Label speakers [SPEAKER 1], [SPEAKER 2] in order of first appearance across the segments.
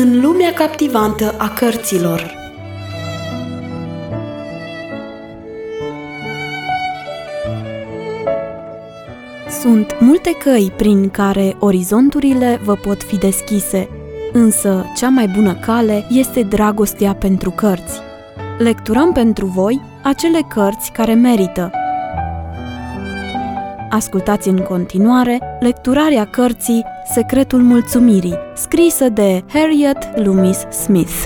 [SPEAKER 1] în lumea captivantă a cărților. Sunt multe căi prin care orizonturile vă pot fi deschise, însă cea mai bună cale este dragostea pentru cărți. Lecturăm pentru voi acele cărți care merită. Ascultați în continuare lecturarea cărții Secretul Mulțumirii, scrisă de Harriet Loomis Smith.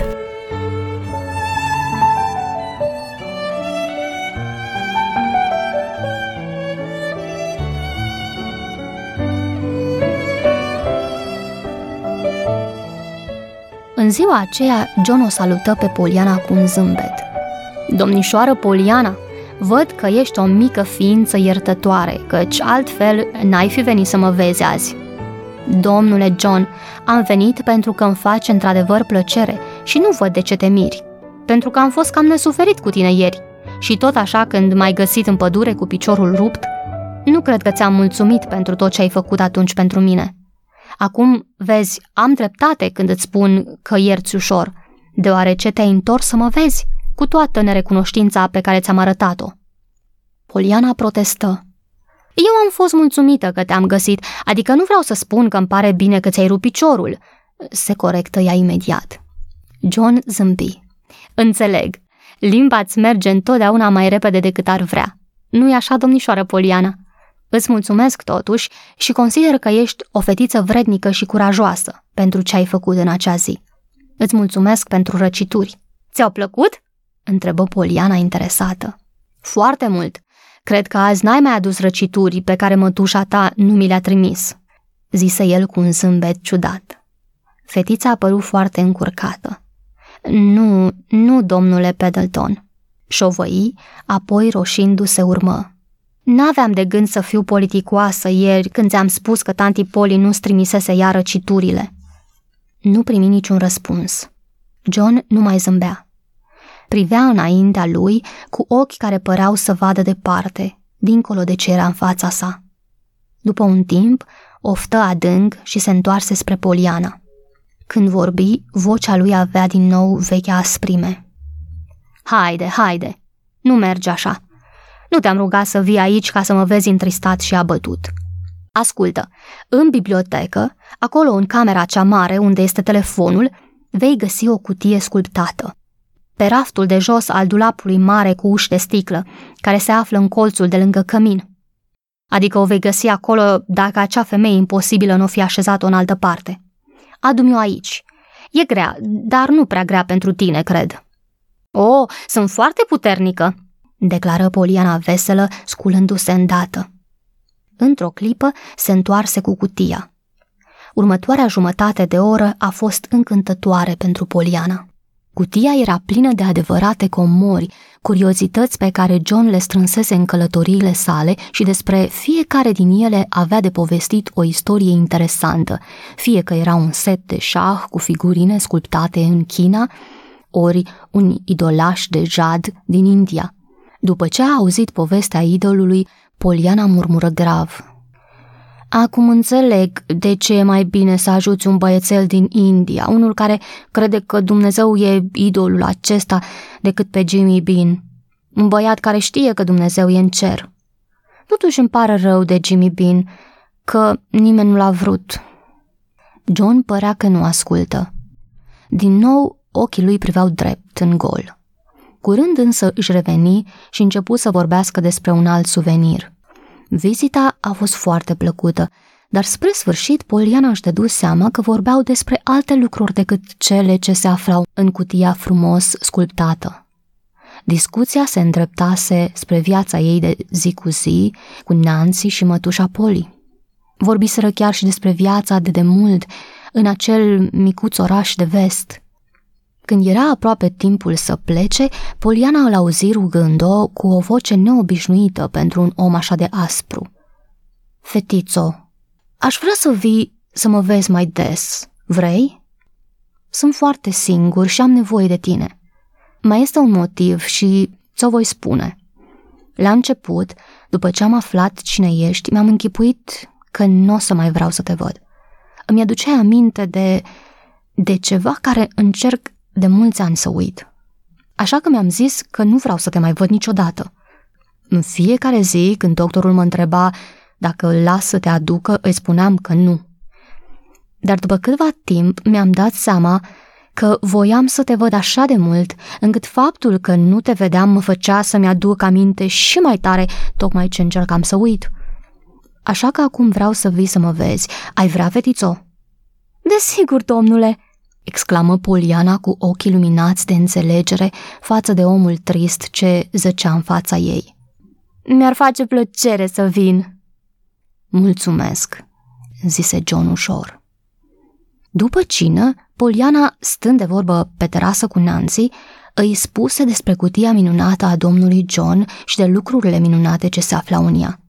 [SPEAKER 2] În ziua aceea, John o salută pe Poliana cu un zâmbet. Domnișoară Poliana, văd că ești o mică ființă iertătoare, căci altfel n-ai fi venit să mă vezi azi. Domnule John, am venit pentru că îmi face într-adevăr plăcere și nu văd de ce te miri. Pentru că am fost cam nesuferit cu tine ieri. Și tot așa când m-ai găsit în pădure cu piciorul rupt, nu cred că ți-am mulțumit pentru tot ce ai făcut atunci pentru mine. Acum, vezi, am dreptate când îți spun că ierți ușor, deoarece te-ai întors să mă vezi, cu toată nerecunoștința pe care ți-am arătat-o. Poliana protestă. Eu am fost mulțumită că te-am găsit, adică nu vreau să spun că îmi pare bine că ți-ai rupt piciorul. Se corectă ea imediat. John zâmbi. Înțeleg. Limba îți merge întotdeauna mai repede decât ar vrea. Nu-i așa, domnișoară Poliana? Îți mulțumesc totuși și consider că ești o fetiță vrednică și curajoasă pentru ce ai făcut în acea zi. Îți mulțumesc pentru răcituri. Ți-au plăcut? întrebă Poliana interesată. Foarte mult. Cred că azi n-ai mai adus răcituri pe care mătușa ta nu mi le-a trimis, zise el cu un zâmbet ciudat. Fetița a părut foarte încurcată. Nu, nu, domnule Pendleton. Șovăi, apoi roșindu-se urmă. N-aveam de gând să fiu politicoasă ieri când ți-am spus că tanti Poli nu-ți trimisese iară citurile. Nu primi niciun răspuns. John nu mai zâmbea. Privea înaintea lui cu ochi care păreau să vadă departe, dincolo de ce era în fața sa. După un timp, oftă adânc și se întoarse spre Poliana. Când vorbi, vocea lui avea din nou vechea asprime. Haide, haide, nu merge așa. Nu te-am rugat să vii aici ca să mă vezi întristat și abătut. Ascultă, în bibliotecă, acolo în camera cea mare unde este telefonul, vei găsi o cutie sculptată. Pe raftul de jos al dulapului mare cu uși de sticlă, care se află în colțul de lângă cămin. Adică o vei găsi acolo dacă acea femeie imposibilă nu o fi așezat-o în altă parte. Adu-mi-o aici. E grea, dar nu prea grea pentru tine, cred. O, oh, sunt foarte puternică, declară Poliana veselă, sculându-se îndată. Într-o clipă se întoarse cu cutia. Următoarea jumătate de oră a fost încântătoare pentru Poliana. Cutia era plină de adevărate comori, curiozități pe care John le strânsese în călătoriile sale și despre fiecare din ele avea de povestit o istorie interesantă, fie că era un set de șah cu figurine sculptate în China, ori un idolaș de jad din India. După ce a auzit povestea idolului, Poliana murmură grav. Acum înțeleg de ce e mai bine să ajuți un băiețel din India, unul care crede că Dumnezeu e idolul acesta, decât pe Jimmy Bean. Un băiat care știe că Dumnezeu e în cer. Totuși îmi pare rău de Jimmy Bean, că nimeni nu l-a vrut. John părea că nu ascultă. Din nou, ochii lui priveau drept în gol. Curând însă își reveni și începu să vorbească despre un alt suvenir. Vizita a fost foarte plăcută, dar spre sfârșit Poliana își dădu seama că vorbeau despre alte lucruri decât cele ce se aflau în cutia frumos sculptată. Discuția se îndreptase spre viața ei de zi cu zi cu Nancy și mătușa Poli. Vorbiseră chiar și despre viața de demult în acel micuț oraș de vest – când era aproape timpul să plece, Poliana îl auzi rugând-o cu o voce neobișnuită pentru un om așa de aspru. Fetițo, aș vrea să vii să mă vezi mai des. Vrei? Sunt foarte singur și am nevoie de tine. Mai este un motiv și ți-o voi spune. La început, după ce am aflat cine ești, mi-am închipuit că nu o să mai vreau să te văd. Îmi aduceai aminte de de ceva care încerc de mulți ani să uit. Așa că mi-am zis că nu vreau să te mai văd niciodată. În fiecare zi, când doctorul mă întreba dacă îl las să te aducă, îi spuneam că nu. Dar după câtva timp mi-am dat seama că voiam să te văd așa de mult, încât faptul că nu te vedeam mă făcea să-mi aduc aminte și mai tare tocmai ce încercam să uit. Așa că acum vreau să vii să mă vezi. Ai vrea, fetițo? Desigur, domnule, exclamă Poliana cu ochii luminați de înțelegere față de omul trist ce zăcea în fața ei. Mi-ar face plăcere să vin. Mulțumesc, zise John ușor. După cină, Poliana, stând de vorbă pe terasă cu Nancy, îi spuse despre cutia minunată a domnului John și de lucrurile minunate ce se aflau în ea.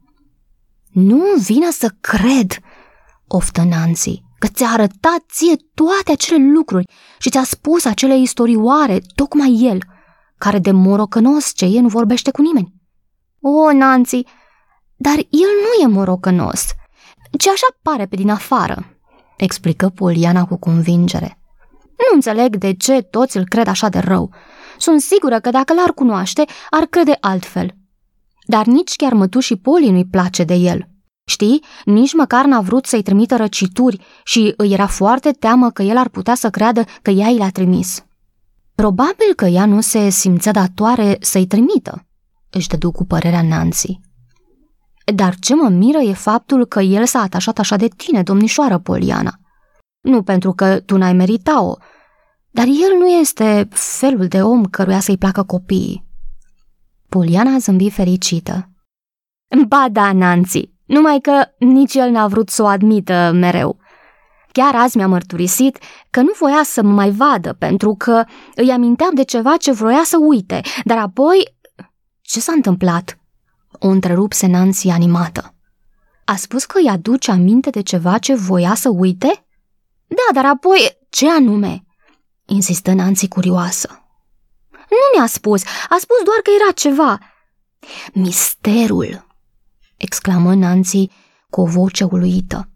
[SPEAKER 2] Nu vine să cred, oftă Nancy, că ți-a arătat ție toate acele lucruri și ți-a spus acele istorioare, tocmai el, care de morocănos ce e nu vorbește cu nimeni. O, Nancy, dar el nu e morocănos, ci așa pare pe din afară, explică Poliana cu convingere. Nu înțeleg de ce toți îl cred așa de rău. Sunt sigură că dacă l-ar cunoaște, ar crede altfel. Dar nici chiar mătușii Poli nu-i place de el. Știi, nici măcar n-a vrut să-i trimită răcituri și îi era foarte teamă că el ar putea să creadă că ea i l-a trimis. Probabil că ea nu se simțea datoare să-i trimită, își dădu cu părerea Nancy. Dar ce mă miră e faptul că el s-a atașat așa de tine, domnișoară Poliana. Nu pentru că tu n-ai merita-o, dar el nu este felul de om căruia să-i placă copiii. Poliana zâmbi fericită. Ba da, Nancy, numai că nici el n-a vrut să o admită mereu. Chiar azi mi-a mărturisit că nu voia să mă mai vadă pentru că îi aminteam de ceva ce vroia să uite, dar apoi... Ce s-a întâmplat? O întrerupse Nancy animată. A spus că îi aduce aminte de ceva ce voia să uite? Da, dar apoi ce anume? Insistă Nancy curioasă. Nu mi-a spus, a spus doar că era ceva. Misterul, exclamă Nancy cu o voce uluită.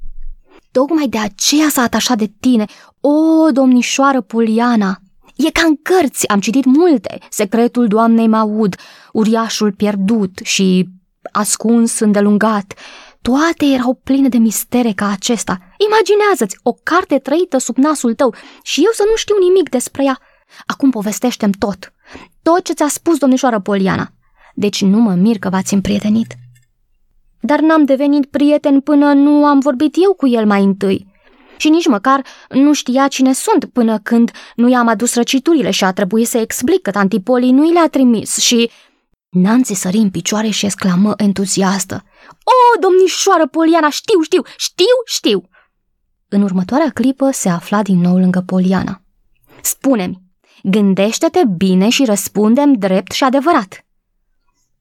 [SPEAKER 2] Tocmai de aceea s-a atașat de tine, o, domnișoară Poliana! E ca în cărți, am citit multe, Secretul doamnei Maud, Uriașul pierdut și Ascuns îndelungat. Toate erau pline de mistere ca acesta. Imaginează-ți o carte trăită sub nasul tău și eu să nu știu nimic despre ea. Acum povestește tot. Tot ce ți-a spus domnișoară Poliana. Deci nu mă mir că v-ați împrietenit. Dar n-am devenit prieten până nu am vorbit eu cu el mai întâi. Și nici măcar nu știa cine sunt până când nu i-am adus răciturile și a trebuit să explic că tanti Poli nu i le-a trimis și... Nancy sări în picioare și exclamă entuziastă. O, domnișoară Poliana, știu, știu, știu, știu! În următoarea clipă se afla din nou lângă Poliana. Spune-mi, gândește-te bine și răspundem drept și adevărat.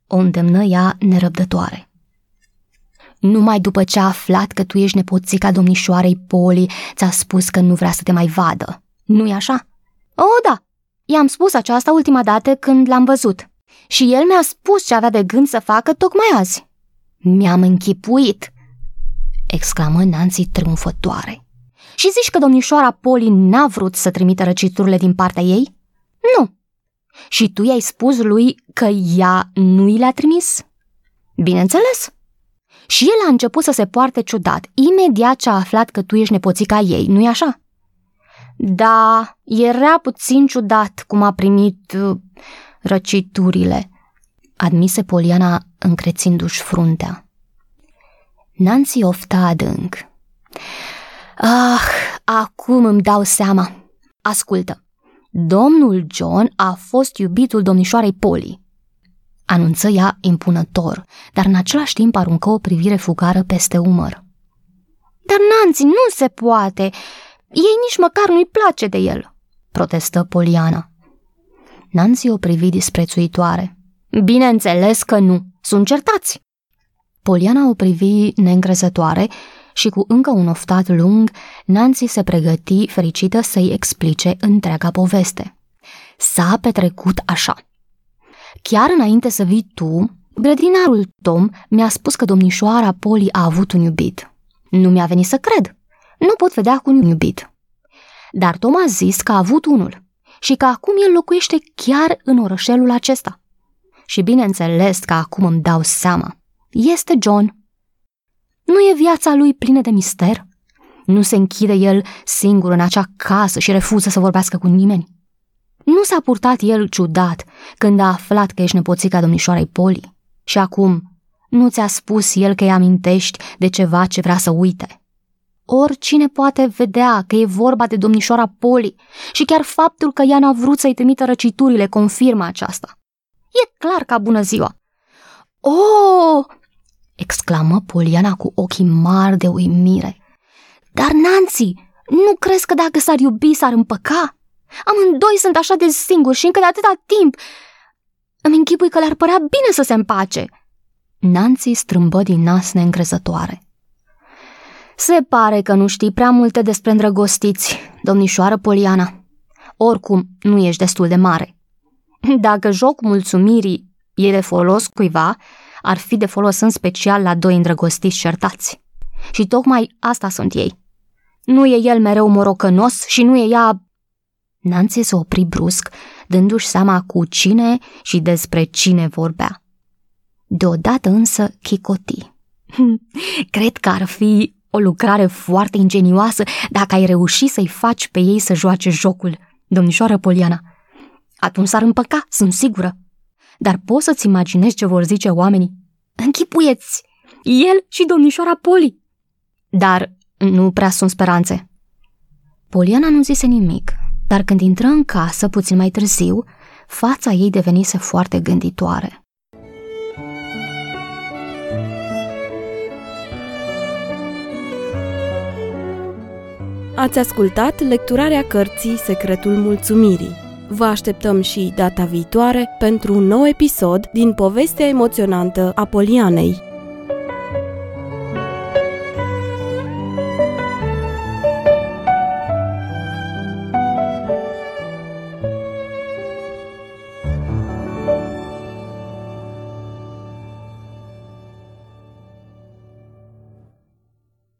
[SPEAKER 2] O îndemnă ea nerăbdătoare. Numai după ce a aflat că tu ești nepoțica domnișoarei Poli, ți-a spus că nu vrea să te mai vadă. Nu-i așa? O, da, i-am spus aceasta ultima dată când l-am văzut. Și el mi-a spus ce avea de gând să facă tocmai azi. Mi-am închipuit, exclamă Nancy triumfătoare. Și zici că domnișoara Poli n-a vrut să trimită răciturile din partea ei? Nu. Și tu i-ai spus lui că ea nu i le-a trimis? Bineînțeles. Și el a început să se poarte ciudat, imediat ce a aflat că tu ești nepoțica ei, nu-i așa? Da, era puțin ciudat cum a primit uh, răciturile, admise Poliana încrețindu-și fruntea. Nancy ofta adânc. Ah, acum îmi dau seama. Ascultă, domnul John a fost iubitul domnișoarei Poli. Anunță ea impunător, dar în același timp aruncă o privire fugară peste umăr. Dar Nancy, nu se poate! Ei nici măcar nu-i place de el, protestă Poliana. Nancy o privi disprețuitoare. Bineînțeles că nu, sunt certați. Poliana o privi neîncrezătoare și cu încă un oftat lung, Nancy se pregăti fericită să-i explice întreaga poveste. S-a petrecut așa. Chiar înainte să vii tu, grădinarul Tom mi-a spus că domnișoara Poli a avut un iubit. Nu mi-a venit să cred. Nu pot vedea cu un iubit. dar Tom a zis că a avut unul și că acum el locuiește chiar în orășelul acesta. Și bineînțeles că acum îmi dau seama. Este John. Nu e viața lui plină de mister? Nu se închide el singur în acea casă și refuză să vorbească cu nimeni? Nu s-a purtat el ciudat când a aflat că ești nepoțica domnișoarei Poli? Și acum, nu ți-a spus el că îi amintești de ceva ce vrea să uite? Oricine poate vedea că e vorba de domnișoara Poli și chiar faptul că ea n-a vrut să-i trimită răciturile confirmă aceasta. E clar ca bună ziua. Oh! exclamă Poliana cu ochii mari de uimire. Dar, Nancy, nu crezi că dacă s-ar iubi s-ar împăca? Amândoi sunt așa de singuri și încă de atâta timp. Îmi închipui că le-ar părea bine să se împace. Nancy strâmbă din nas neîncrezătoare. Se pare că nu știi prea multe despre îndrăgostiți, domnișoară Poliana. Oricum, nu ești destul de mare. Dacă joc mulțumirii e de folos cuiva, ar fi de folos în special la doi îndrăgostiți certați. Și tocmai asta sunt ei. Nu e el mereu morocănos și nu e ea... Nancy se opri brusc, dându-și seama cu cine și despre cine vorbea. Deodată însă chicoti. Cred că ar fi o lucrare foarte ingenioasă dacă ai reuși să-i faci pe ei să joace jocul, domnișoară Poliana. Atunci s-ar împăca, sunt sigură. Dar poți să-ți imaginezi ce vor zice oamenii? Închipuieți! El și domnișoara Poli! Dar nu prea sunt speranțe. Poliana nu zise nimic, dar când intră în casă puțin mai târziu, fața ei devenise foarte gânditoare.
[SPEAKER 1] Ați ascultat lecturarea cărții Secretul Mulțumirii. Vă așteptăm și data viitoare pentru un nou episod din povestea emoționantă a Polianei.